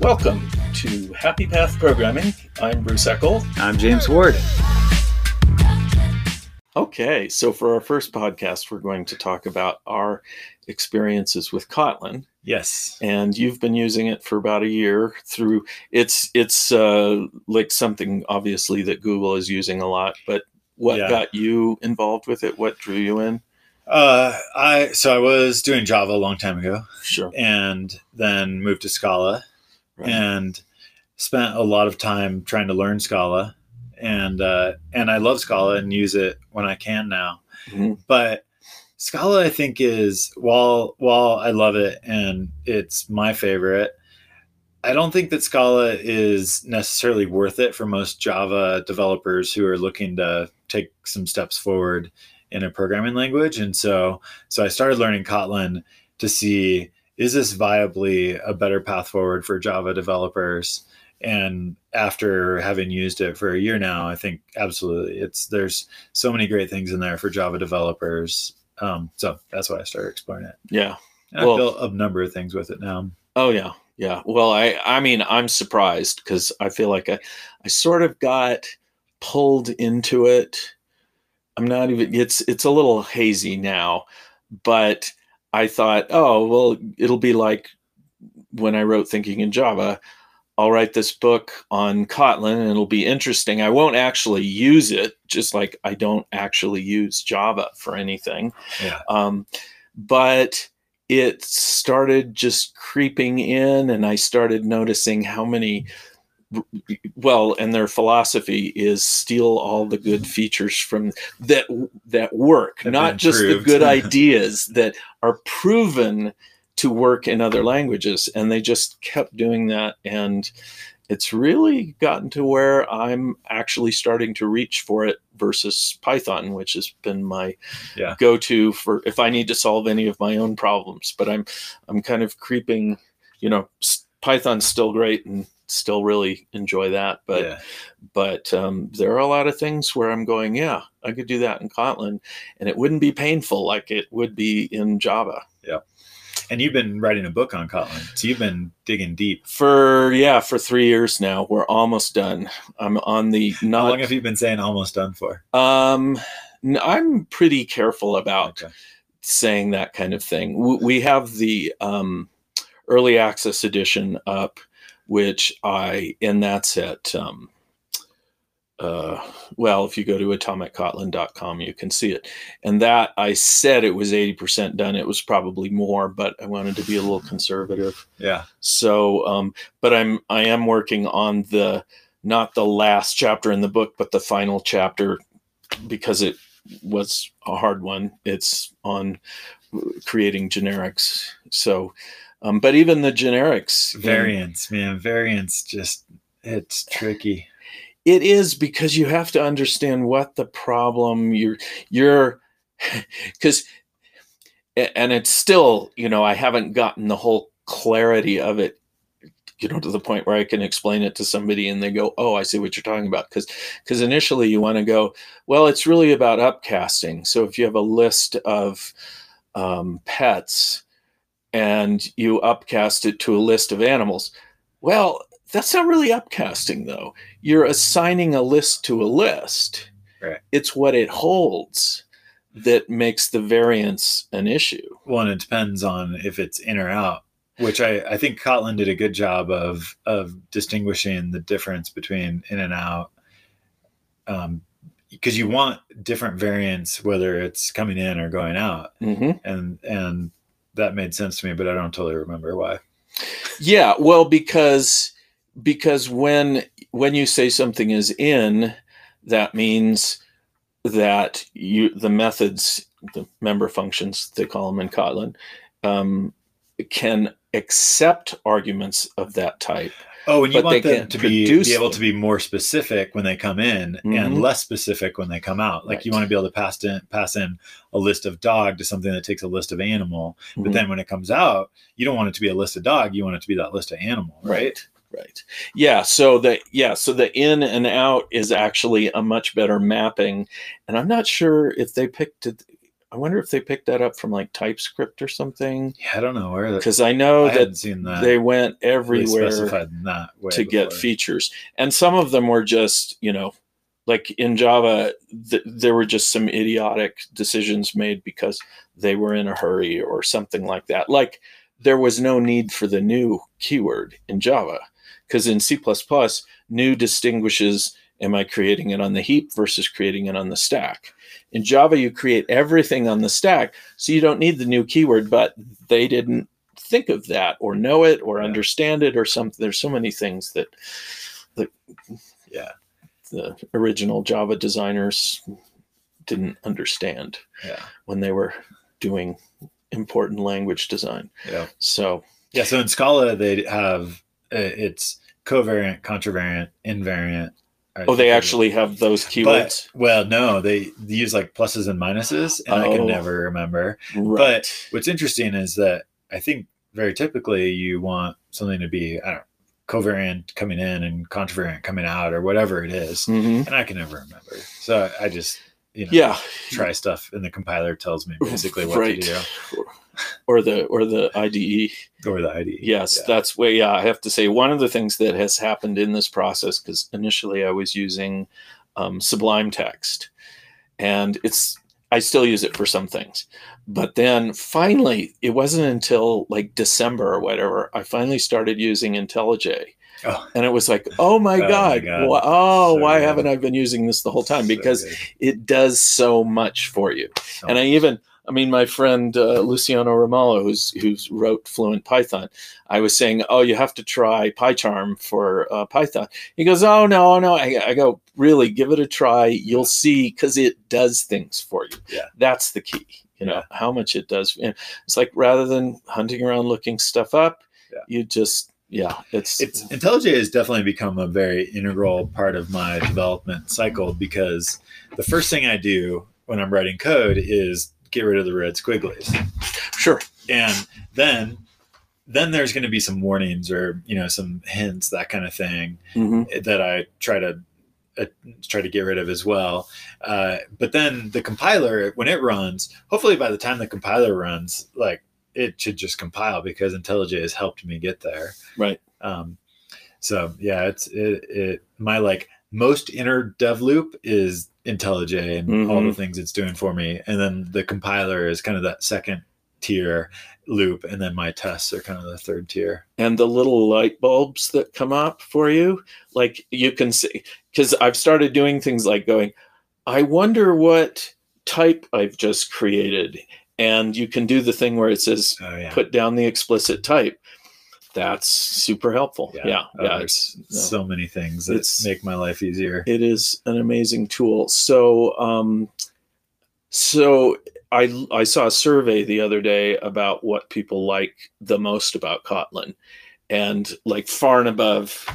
Welcome to Happy Path Programming. I'm Bruce Eckel. I'm James Ward. Okay, so for our first podcast, we're going to talk about our experiences with Kotlin. Yes. And you've been using it for about a year through it's it's uh, like something obviously that Google is using a lot, but what Yeah. got you involved with it? What drew you in? Uh, I so I was doing Java a long time ago, Sure. and then moved to Scala, Right. and spent a lot of time trying to learn Scala, and uh, and I love Scala and use it when I can now. Mhm. But Scala, I think, is while while I love it and it's my favorite. I don't think that Scala is necessarily worth it for most Java developers who are looking to take some steps forward in a programming language. And so, so I started learning Kotlin to see is this viably a better path forward for Java developers? And after having used it for a year now, I think absolutely it's there's so many great things in there for Java developers. Um, so that's why I started exploring it. Yeah. And Well- I've built a number of things with it now. Oh yeah, yeah. Well, I I mean, I'm surprised because I feel like I I sort of got pulled into it. I'm not even. It's it's a little hazy now, but I thought, oh well, it'll be like when I wrote Thinking in Java. I'll write this book on Kotlin and it'll be interesting. I won't actually use it, just like I don't actually use Java for anything. Yeah. Um, but it started just creeping in, and I started noticing how many. Well, and their philosophy is steal all the good features from that that work, Have not just the good ideas that are proven to work in other languages. And they just kept doing that, and it's really gotten to where I'm actually starting to reach for it versus Python, which has been my Yeah. go to for if I need to solve any of my own problems. But I'm I'm kind of creeping, you know, Python's still great and still really enjoy that, but yeah. but um, there are a lot of things where I'm going, yeah, I could do that in Kotlin, and it wouldn't be painful like it would be in Java. Yeah. And you've been writing a book on Kotlin, so you've been digging deep. For yeah, for three years now, we're almost done. I'm on the How not. long have you been saying almost done for? Um, I'm pretty careful about Okay. saying that kind of thing. We have the um, early access edition up, which I and that's at um, uh, well, if you go to atomickotlin.com, you can see it. And that I said it was 80% done. It was probably more, but I wanted to be a little conservative. Yeah. So, um, but I'm I am working on the not the last chapter in the book, but the final chapter because it was a hard one. It's on creating generics. So, um, but even the generics in- Variants, man. Variants just it's tricky. it is because you have to understand what the problem you're you're because and it's still you know i haven't gotten the whole clarity of it you know to the point where i can explain it to somebody and they go oh i see what you're talking about because because initially you want to go well it's really about upcasting so if you have a list of um, pets and you upcast it to a list of animals well that's not really upcasting though you're assigning a list to a list. Right. It's what it holds that makes the variance an issue. Well, and it depends on if it's in or out, which I, I think Kotlin did a good job of of distinguishing the difference between in and out. Um, because you want different variants whether it's coming in or going out, hmm and and that made sense to me, but I don't totally remember why. Yeah, well, because because when when you say something is in, that means that you the methods, the member functions they call them in Kotlin, um, can accept arguments of that type. Oh, and you But want them to be, be able to be more specific when they come in Mhm. and less specific when they come out. Like you want to be able to pass in pass in a list of dog to something that takes a list of animal. But Mhm. then when it comes out, you don't want it to be a list of dog. You want it to be that list of animal, right? right right yeah so the yeah so the in and out is actually a much better mapping and i'm not sure if they picked it I wonder if they picked that up from like TypeScript or something. Yeah, I don't know where. Because I know I that that. they went everywhere specified in that way to get features, and some of them were just you know, like in Java, th- there were just some idiotic decisions made because they were in a hurry or something like that. Like there was no need for the new keyword in Java because in C++, new distinguishes am I creating it on the heap versus creating it on the stack. In Java, you create everything on the stack, so you don't need the new keyword, but they didn't think of that or know it or Yeah. understand it or something. There's so many things that the, Yeah. the original Java designers didn't understand Yeah. when they were doing important language design. Yeah. So, Yeah. So in Scala, they have uh, it's covariant, contravariant, invariant. I oh, they actually have those keywords. But, well, no, they use like pluses and minuses, and I Oh. can never remember. right. What's interesting is that I think very typically you want something to be I don't know, covariant coming in and contravariant coming out or whatever it is, Mhm. and I can never remember. So I just you know Yeah. try stuff, and the compiler tells me basically what right. to do. Or the or the IDE. or the IDE. Yes, Yeah. that's way. Yeah, I have to say one of the things that has happened in this process because initially I was using um, Sublime Text, and it's I still use it for some things, but then finally it wasn't until like December or whatever I finally started using IntelliJ, Oh, and it was like, oh my Oh my god, God. wh- oh So why good. haven't I been using this the whole time? Because good. it does so much for you So and I even, I mean, my friend uh, Luciano Ramalho, who's who's wrote Fluent Python, I was saying, oh, you have to try PyCharm for uh, Python. He goes, oh no, no. I, I go, really, give it a try. You'll see, because it does things for you. Yeah. that's the key. You know how much it does. It's like rather than hunting around looking stuff up, Yeah. you just, yeah, it's it's IntelliJ has definitely become a very integral part of my development cycle because the first thing I do when I'm writing code is get rid of the red squigglies. sure. And then then there's going to be some warnings or you know some hints that kind of thing hmm that I try to uh, try to get rid of as well. Uh, but then the compiler, when it runs, hopefully by the time the compiler runs, like it should just compile because IntelliJ has helped me get there. Right. Um, so yeah, it's it, it my like most inner dev loop is IntelliJ and all the Mhm. things it's doing for me, and then the compiler is kind of that second tier loop, and then my tests are kind of the third tier. and the little light bulbs that come up for you like you can see because i've started doing things like going i wonder what type i've just created and you can do the thing where it says Oh yeah. put down the explicit type that's super helpful yeah yeah, Oh, it's there's no. so many things that It's- make my life easier. it is an amazing tool so um so i i saw a survey the other day about what people like the most about kotlin and like far and above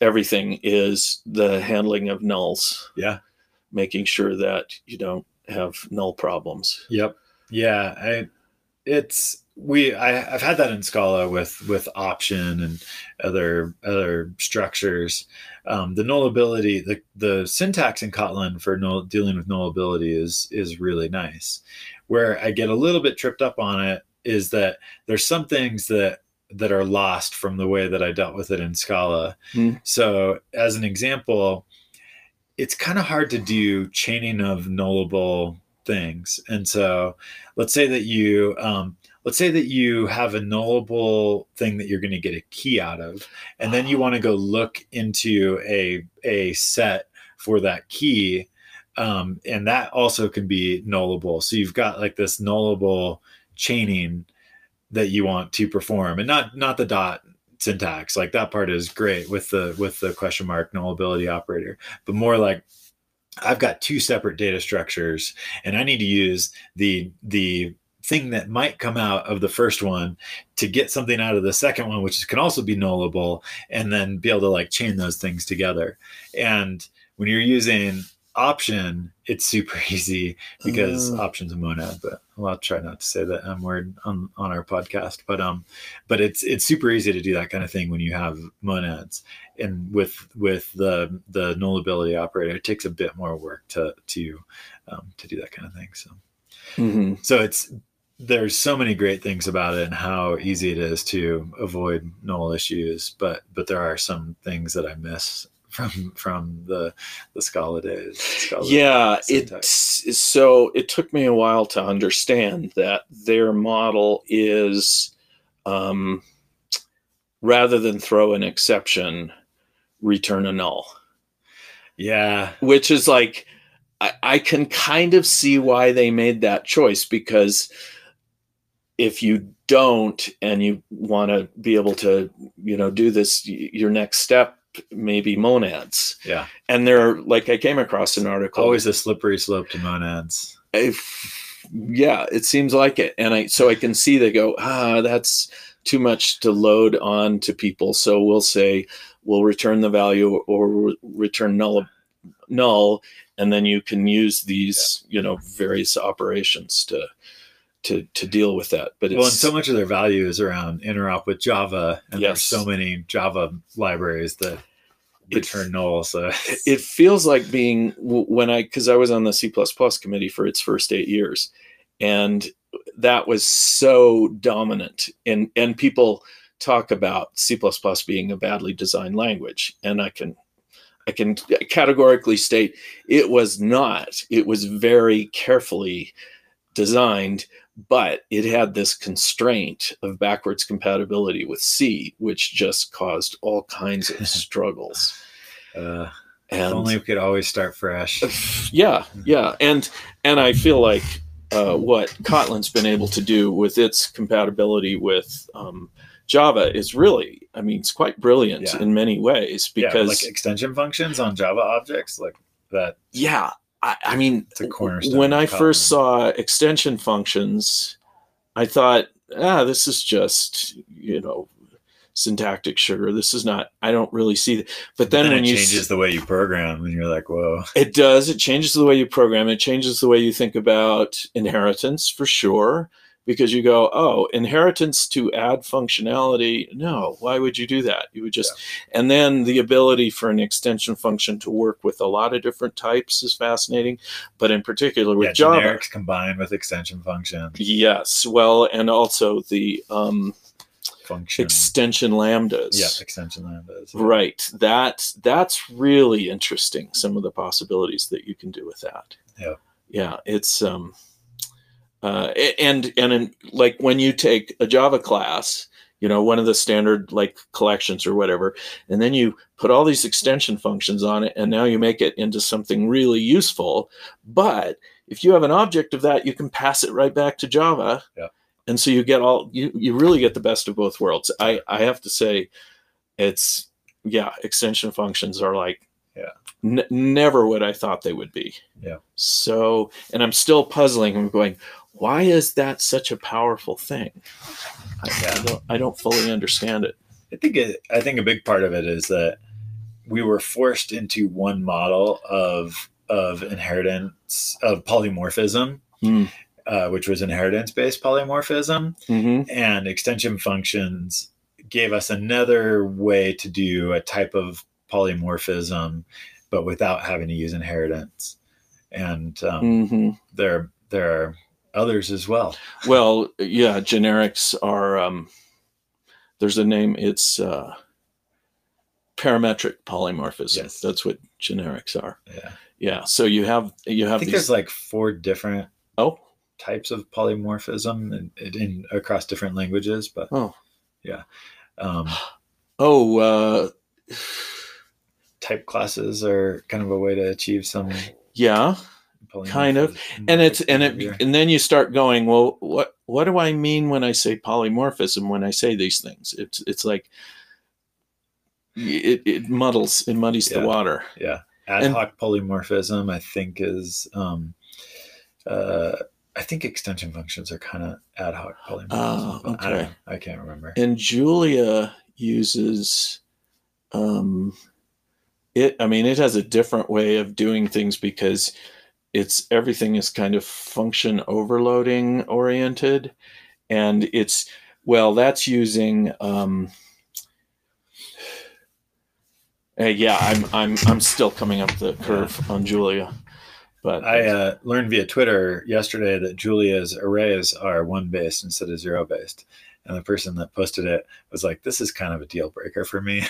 everything is the handling of nulls Yeah. making sure that you don't have null problems Yep. Yeah. I. It's we. I, I've had that in Scala with with option and other other structures. Um, the nullability, the the syntax in Kotlin for null, dealing with nullability is is really nice. Where I get a little bit tripped up on it is that there's some things that that are lost from the way that I dealt with it in Scala. Hmm. So, as an example, it's kind of hard to do chaining of nullable things. And so, let's say that you um, let's say that you have a nullable thing that you're going to get a key out of, and then you want to go look into a a set for that key. Um, and that also can be nullable. So you've got like this nullable chaining that you want to perform, and not not the dot syntax. Like that part is great with the with the question mark nullability operator, but more like I've got two separate data structures, and I need to use the the thing that might come out of the first one to get something out of the second one, which can also be nullable, and then be able to like chain those things together. And when you're using option, it's super easy because Uh. option's a monad, but well, I'll try not to say that M word on, on our podcast. But um, but it's it's super easy to do that kind of thing when you have monads. And with with the the nullability operator, it takes a bit more work to to um, to do that kind of thing. So Mhm. So it's there's so many great things about it and how easy it is to avoid null issues, but but there are some things that I miss from from the the Scala days. Scala Yeah, syntax. it's so it took me a while to understand that their model is um, rather than throw an exception, return a null, yeah, which is like I, I can kind of see why they made that choice because if you don't and you want to be able to you know do this your next step maybe monads yeah. and they're like i came across an article Always a slippery slope to monads. if, yeah, it seems like it. And I so I can see they go, ah, that's too much to load on to people. So we'll say we'll return the value or re- return null null, and then you can use these, you know, various operations to to to deal with that. But it's Well, and so much of their value is around interop with Java, and Yes. there's so many Java libraries that It- return null. So it feels like being when I because I was on the C committee for its first eight years, and that was so dominant. And and people talk about C being a badly designed language, and I can I can categorically state it was not. It was very carefully designed, but it had this constraint of backwards compatibility with C, which just caused all kinds of struggles. uh, if And only we could always start fresh. yeah, yeah, and and I feel like uh, what Kotlin's been able to do with its compatibility with um, Java is really, I mean, it's quite brilliant Yeah. in many ways yeah, because like extension functions on Java objects, like that. yeah, I, I mean, It's a cornerstone when I first saw extension functions, I thought, ah, this is just you know syntactic sugar. This is not. I don't really see. That. But then, then when it you changes s- the way you program, and you're like, whoa. It does. It changes the way you program. It changes the way you think about inheritance for sure. Because you go, oh, inheritance to add functionality. No, why would you do that? You would just, and then the ability for an extension function to work with a lot of different types is fascinating. But in particular with yeah, Java, generics combined with extension function yes, well, and also the um, function. extension lambdas. yeah, extension lambdas. Right. That that's really interesting. Some of the possibilities that you can do with that. Yeah. Yeah. It's um uh and and in, like when you take a Java class, you know, one of the standard like collections or whatever, and then you put all these extension functions on it, and now you make it into something really useful. But if you have an object of that, you can pass it right back to Java. Yeah. And so you get all you, you really get the best of both worlds. I, I have to say it's yeah, extension functions are like Yeah. n- never what I thought they would be. Yeah. So, and I'm still puzzling. I'm going, why is that such a powerful thing? I, I don't, I don't fully understand it. I think it, I think a big part of it is that we were forced into one model of of inheritance of polymorphism, Hmm. uh, which was inheritance based polymorphism, Mm-hmm. and extension functions gave us another way to do a type of polymorphism, but without having to use inheritance. And um, Mm-hmm. there there are others as well. Well, yeah, generics are. Um, there's a name. It's uh, parametric polymorphism. Yes. That's what generics are. Yeah, Yeah. So you have you have. I think these. there's like four different oh, types of polymorphism in, in across different languages, but oh, yeah. um, oh. Uh, type classes are kind of a way to achieve some yeah. Kind of. and it's and it and then you start going well what what do i mean when i say polymorphism when i say these things it's it's like it, it muddles it muddies Yeah. the water yeah ad and- hoc polymorphism i think is um uh i think extension functions are kind of ad hoc polymorphism I, don't okay. know. I can't remember and julia uses um it i mean it has a different way of doing things because it's everything is kind of function overloading oriented and it's well that's using um uh, yeah i'm i'm i'm still coming up the curve on julia But I uh, learned via Twitter yesterday that Julia's arrays are one based instead of zero based. And the person that posted it was like, this is kind of a deal breaker for me.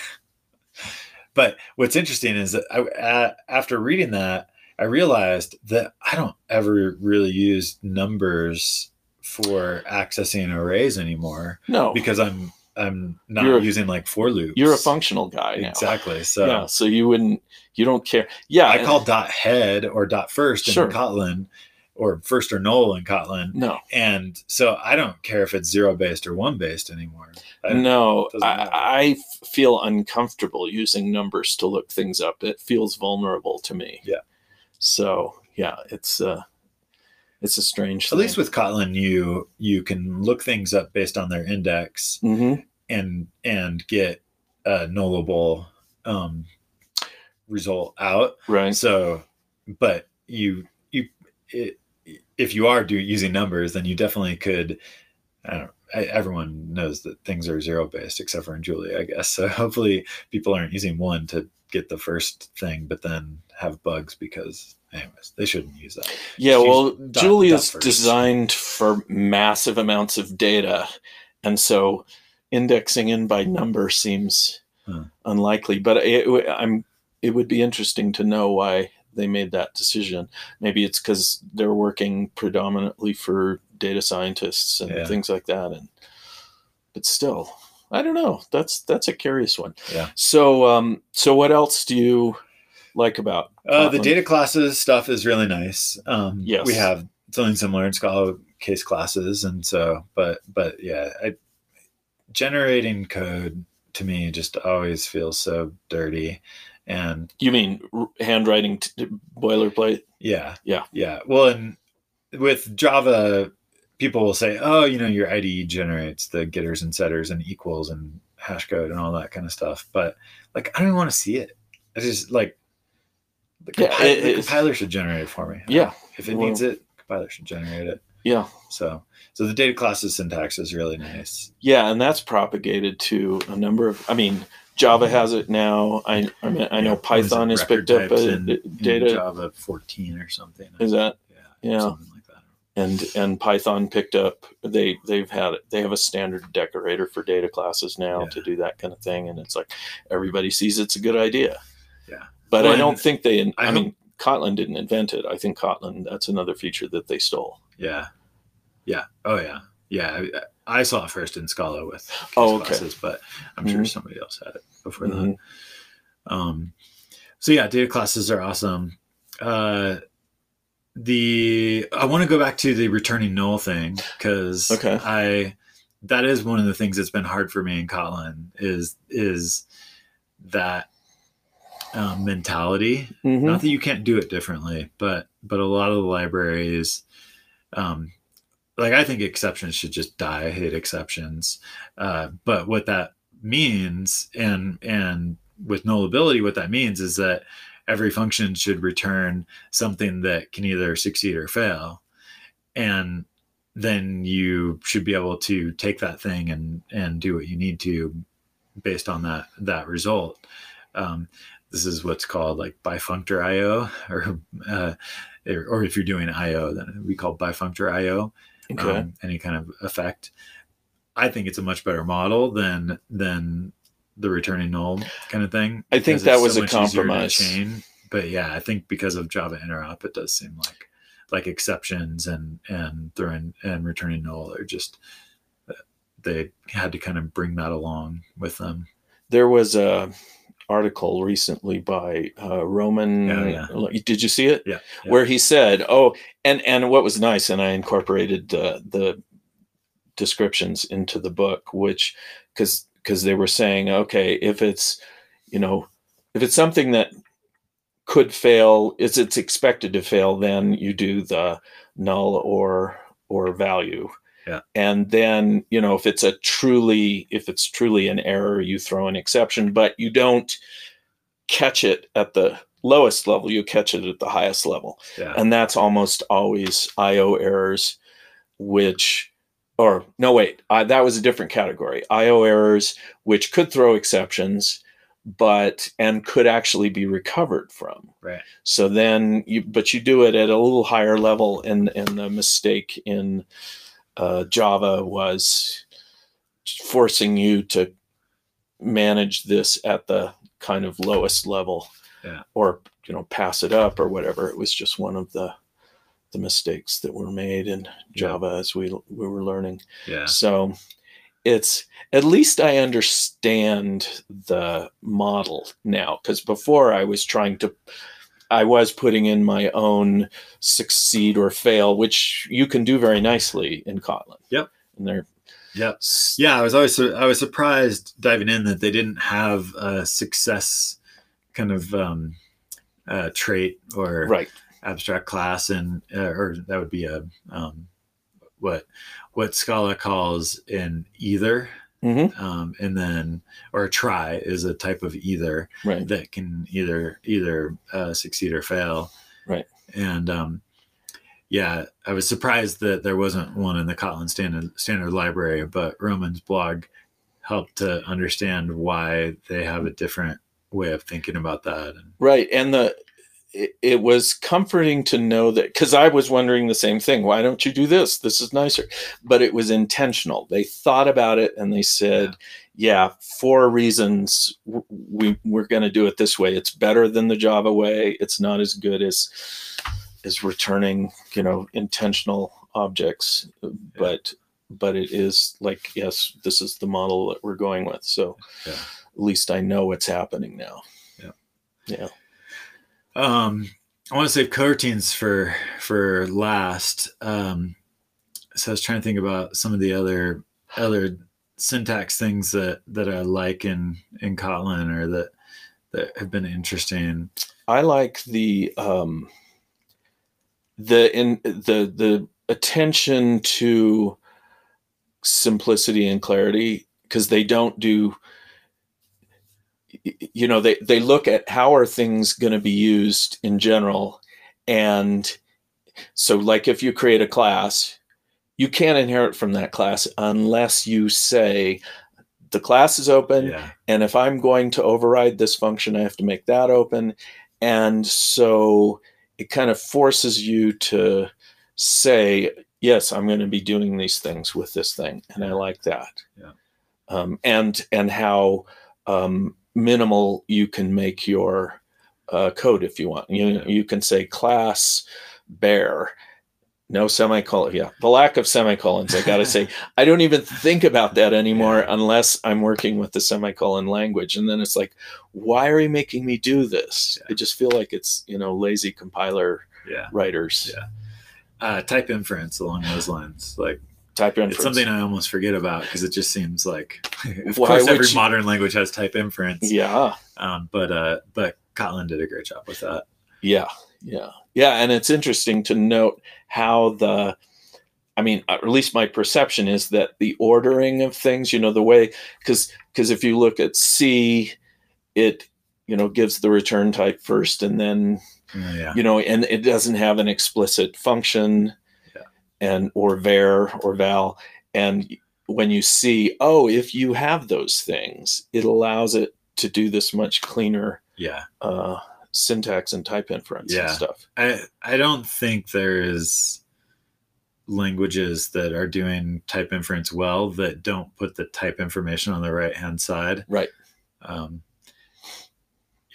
but what's interesting is that I, uh, after reading that, I realized that I don't ever really use numbers for accessing arrays anymore no, because I'm I'm not You're using like for loops. you're a functional guy now. exactly. So yeah, so you wouldn't, you don't care. Yeah, I and- call dot head or dot first Sure. in Kotlin, or first or null in Kotlin, no, and so I don't care if it's zero based or one based anymore. I- no. I. I feel uncomfortable using numbers to look things up. It feels vulnerable to me. Yeah. So yeah, it's uh, it's a strange. At least with Kotlin, you you can look things up based on their index hmm and and get a nullable um, result out. right. So, but you you it, if you are do using numbers, then you definitely could. I don't. I, everyone knows that things are zero based except for in Julia, I guess. So hopefully people aren't using one to get the first thing, but then have bugs because, anyways, they shouldn't use that. Yeah, use well, dot- Julia's designed for massive amounts of data, and so indexing in by number seems Huh. unlikely. But it, I'm it would be interesting to know why they made that decision. Maybe it's because they're working predominantly for data scientists and Yeah. things like that. And but still, I don't know. That's that's a curious one. Yeah. So um, so what else do you like about Uh, the data classes stuff is really nice. Um, Yes. we have something similar in Scala case classes, and so, but but yeah, I, generating code to me just always feels so dirty, and You mean r- handwriting t- boilerplate? yeah, Yeah. yeah. Well, and with Java, people will say, "Oh, you know, your IDE generates the getters and setters and equals and hash code and all that kind of stuff," but like, I don't even want to see it. I just like the, Yeah, compi- it- the compiler should generate it for me. Yeah. if it Well- needs it, compiler should generate it. Yeah. So, so the data classes syntax is really nice. Yeah, and that's propagated to a number of. I mean, Java mm-hmm. has it now. I I, mean, I know Yeah, what is it, Python has picked up a, in- d- in. Java 14 or something. Is that yeah, yeah? Something like that. And and Python picked up. They they've had. They have a standard decorator for data classes now Yeah. to do that kind of thing. And it's like everybody sees it's a good idea. Yeah. But Well, I don't think they. I, I mean, Kotlin didn't invent it. I think Kotlin. That's another feature that they stole. Yeah, yeah. Oh yeah, yeah. I, I saw it first in Scala with Oh, okay. classes, but I'm sure Mhm. somebody else had it before Mhm. that. Um, so yeah, data classes are awesome. Uh, the I want to go back to the returning null thing because Okay. I that is one of the things that's been hard for me in Kotlin is is that um, mentality Mhm. not that you can't do it differently but but a lot of the libraries um like i think exceptions should just die i hate exceptions uh but what that means and and with nullability what that means is that every function should return something that can either succeed or fail and then you should be able to take that thing and and do what you need to based on that that result um, this is what's called like bifunctor IO, or uh, or if you're doing IO, then we call bifunctor IO Okay. um, any kind of effect. I think it's a much better model than than the returning null kind of thing. I think that was a easier to compromise. Chain. But yeah, I think because of Java interop, it does seem like like exceptions and and throwing and returning null are just uh, they had to kind of bring that along with them. there was a article recently by uh, Roman. Oh, yeah. Did you see it? Yeah, yeah. Where he said, "Oh, and and what was nice, and I incorporated uh, the descriptions into the book, which because because they were saying, okay, if it's you know if it's something that could fail, is it's expected to fail, then you do the null or or value." Yeah. And then, you know, if it's a truly, if it's truly an error, you throw an exception, but you don't catch it at the lowest level, you catch it at the highest level. Yeah. And that's almost always IO errors, which, or no, wait, uh, that was a different category. IO errors, which could throw exceptions, but and could actually be recovered from. Right. So then you, but you do it at a little higher level, and and the mistake in uh, Java was forcing you to manage this at the kind of lowest level, Yeah. or you know pass it up or whatever. It was just one of the the mistakes that were made in Yeah. Java as we we were learning. Yeah. So it's at least I understand the model now because before I was trying to I was putting in my own succeed or fail, which you can do very nicely in Kotlin. Yep. And they're Yep. Yeah, I was always I was surprised diving in that they didn't have a success kind of um, uh, trait or right. Abstract class, and uh, or that would be a um, what what Scala calls an either, hmm um, and then or a try is a type of either Right. that can either either uh, succeed or fail. Right. And um, yeah, I was surprised that there wasn't one in the Kotlin standard standard library, but Roman's blog helped to understand why they have a different way of thinking about that. Right. And the it, it was comforting to know that because I was wondering the same thing. Why don't you do this? This is nicer. But it was intentional. They thought about it and they said, yeah, for reasons we we're going to do it this way. It's better than the Java way. It's not as good as as returning, you know, intentional objects, but but it is like yes, this is the model that we're going with. So Yeah. at least I know what's happening now. Yeah. Yeah. Um, I want to save coroutines for for last. Um, so I was trying to think about some of the other other syntax things that that I like in in Kotlin or that that have been interesting. I like the um, the in the the attention to simplicity and clarity because they don't do you know they they look at how are things going to be used in general and so like if you create a class you can't inherit from that class unless you say the class is open Yeah, and if I'm going to override this function, I have to make that open. And so it kind of forces you to say, yes, I'm going to be doing these things with this thing. And I like that. Yeah. Um, and, and how um, minimal you can make your uh, code if you want. You, you can say class bear. No semicolon. Yeah. The lack of semicolons, I got to say, I don't even think about that anymore Yeah. unless I'm working with the semicolon language. And then it's like, why are you making me do this? Yeah. I just feel like it's, you know, lazy compiler yeah. writers. Yeah. Uh, type inference along those lines, like Type inference. it's something I almost forget about because it just seems like, of Why course, every you- modern language has type inference. Yeah. Um, but uh, but Kotlin did a great job with that. Yeah. Yeah. Yeah. And it's interesting to note how the, I mean, at least my perception is that the ordering of things, you know, the way, because because if you look at C, it you know gives the return type first, and then Uh, yeah. you know, and it doesn't have an explicit function. And or var or val, and when you see, oh, if you have those things, it allows it to do this much cleaner Yeah. uh, syntax and type inference Yeah. and stuff. I I don't think there is languages that are doing type inference well that don't put the type information on the right hand side. Right. Um,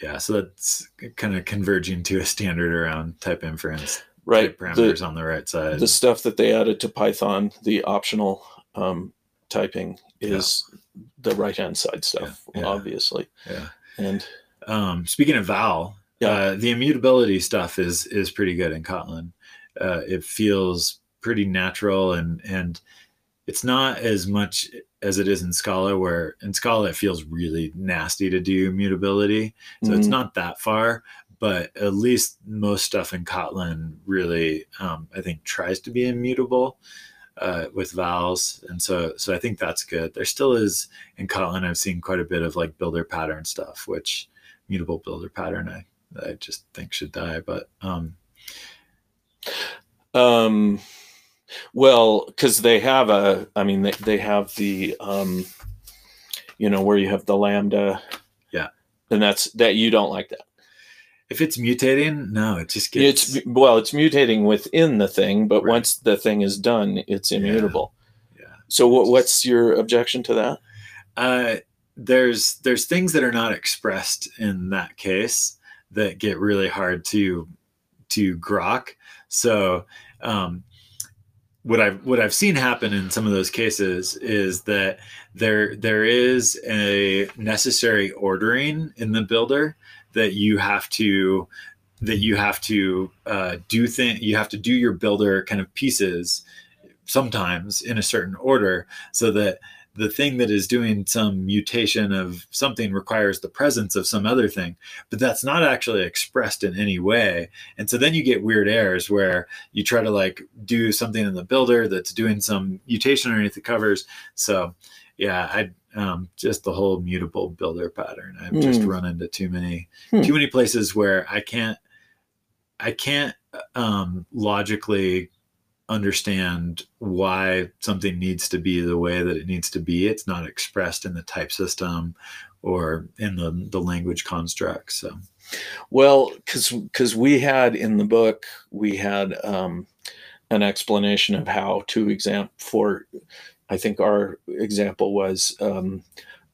yeah, so that's kind of converging to a standard around type inference. Right. Parameters The, on the right side. the stuff that they added to Python, the optional um, typing, is the right hand side stuff, Yeah. Yeah. obviously. yeah. And Um, speaking of Val, Yeah. uh, the immutability stuff is is pretty good in Kotlin. Uh, it feels pretty natural and and it's not as much as it is in Scala, where in Scala it feels really nasty to do mutability. So it's Mhm. not that far, but at least most stuff in Kotlin really, um, I think, tries to be immutable uh, with vals, and so so I think that's good. There still is in Kotlin. I've seen quite a bit of like builder pattern stuff, which mutable builder pattern I I just think should die. But um, Um, well, because they have a, I mean, they, they have the, um, you know, where you have the lambda. Yeah. and that's that you don't like that. If it's mutating, no, it just gets. It's well, it's mutating within the thing, but Right. once the thing is done, it's immutable. yeah. So, what, what's your objection to that? Uh, there's there's things that are not expressed in that case that get really hard to to grok. So um, what I've what I've seen happen in some of those cases is that there there is a necessary ordering in the builder that you have to that you have to uh, do thing you have to do your builder kind of pieces sometimes in a certain order so that the thing that is doing some mutation of something requires the presence of some other thing, but that's not actually expressed in any way. And so then you get weird errors where you try to like do something in the builder that's doing some mutation underneath the covers. So yeah, I um, just the whole mutable builder pattern. I've just Hmm. run into too many Hmm. too many places where I can't I can't um, logically understand why something needs to be the way that it needs to be. It's not expressed in the type system or in the the language construct. So Well, because because we had in the book we had um, an explanation of how to exam for. I think our example was um,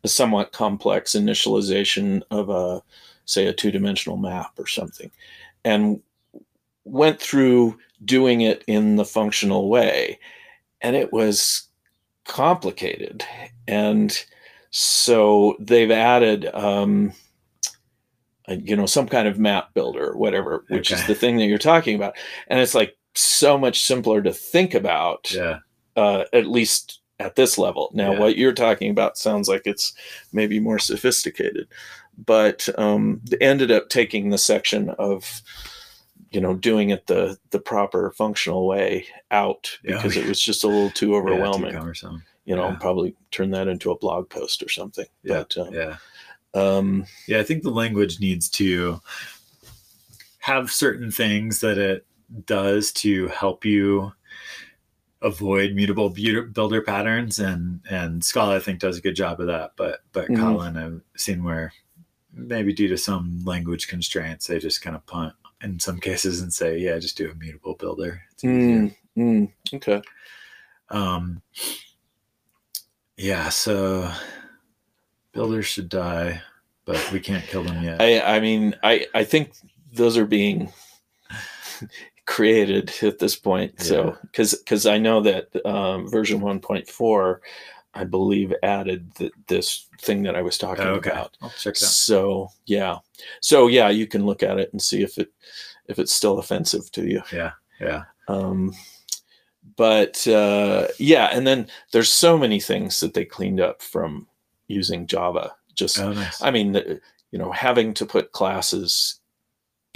a somewhat complex initialization of a say a two dimensional map or something, and went through doing it in the functional way, and it was complicated, and so they've added. Um, uh, you know some kind of map builder or whatever which is the thing that you're talking about and it's like so much simpler to think about yeah, uh, at least at this level now Yeah. what you're talking about sounds like it's maybe more sophisticated but um, they ended up taking the section of you know doing it the the proper functional way out Yeah. because it was just a little too yeah, overwhelming too you know yeah. probably turn that into a blog post or something Yeah, but um, yeah. um, Yeah, I think the language needs to have certain things that it does to help you avoid mutable builder patterns and and Scala I think does a good job of that but but Mhm. Kotlin I've seen where maybe due to some language constraints they just kind of punt in some cases and say yeah just do a mutable builder. It's mm, mm, okay. Um yeah so builders should die but we can't kill them yet. I, I mean, I, I think those are being created at this point. So, because because I know that um, version one point four, I believe, added th- this thing that I was talking Oh, okay about. I'll check it out So yeah, so yeah, you can look at it and see if it if it's still offensive to you. yeah yeah. Um, but uh, yeah, and then there's so many things that they cleaned up from using Java. Just oh nice I mean, the- you know, having to put classes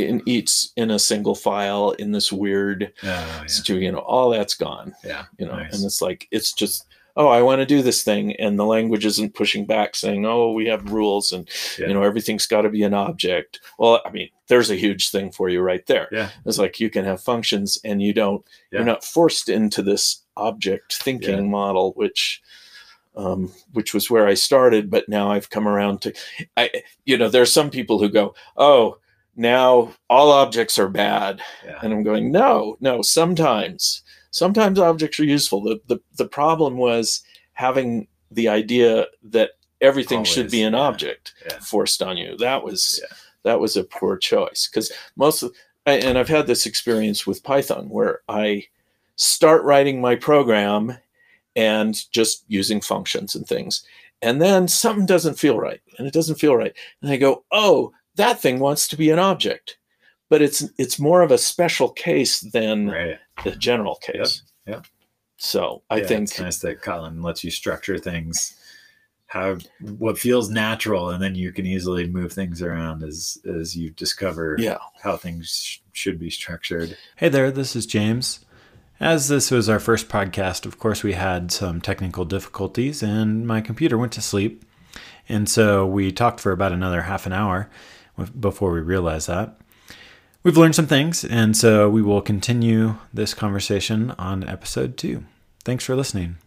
in each in a single file in this weird oh, yeah. situation, you know, all that's gone. yeah You know, Nice. and it's like it's just oh, I want to do this thing, and the language isn't pushing back, saying oh, we have rules, and Yeah. you know, everything's got to be an object. Well, I mean, there's a huge thing for you right there. Yeah. It's like you can have functions, and you don't Yeah. you're not forced into this object thinking model, which um, which was where I started, but now I've come around to, I, you know, there are some people who go, oh, now all objects are bad, yeah and I'm going, no, no. Sometimes, sometimes objects are useful. The the the problem was having the idea that everything should be an yeah, object yeah. forced on you. That was that was a poor choice because most of, and I've had this experience with Python where I start writing my program and just using functions and things. And then something doesn't feel right and it doesn't feel right. And I go, oh, that thing wants to be an object. But it's it's more of a special case than right the general case. yep. So I Yeah, think it's nice that Kotlin lets you structure things how what feels natural and then you can easily move things around as as you discover yeah. how things sh- should be structured. Hey there, this is James. As this was our first podcast, of course, we had some technical difficulties and my computer went to sleep. And so we talked for about another half an hour w- before we realize that. We've learned some things, and so we will continue this conversation on episode two. Thanks for listening.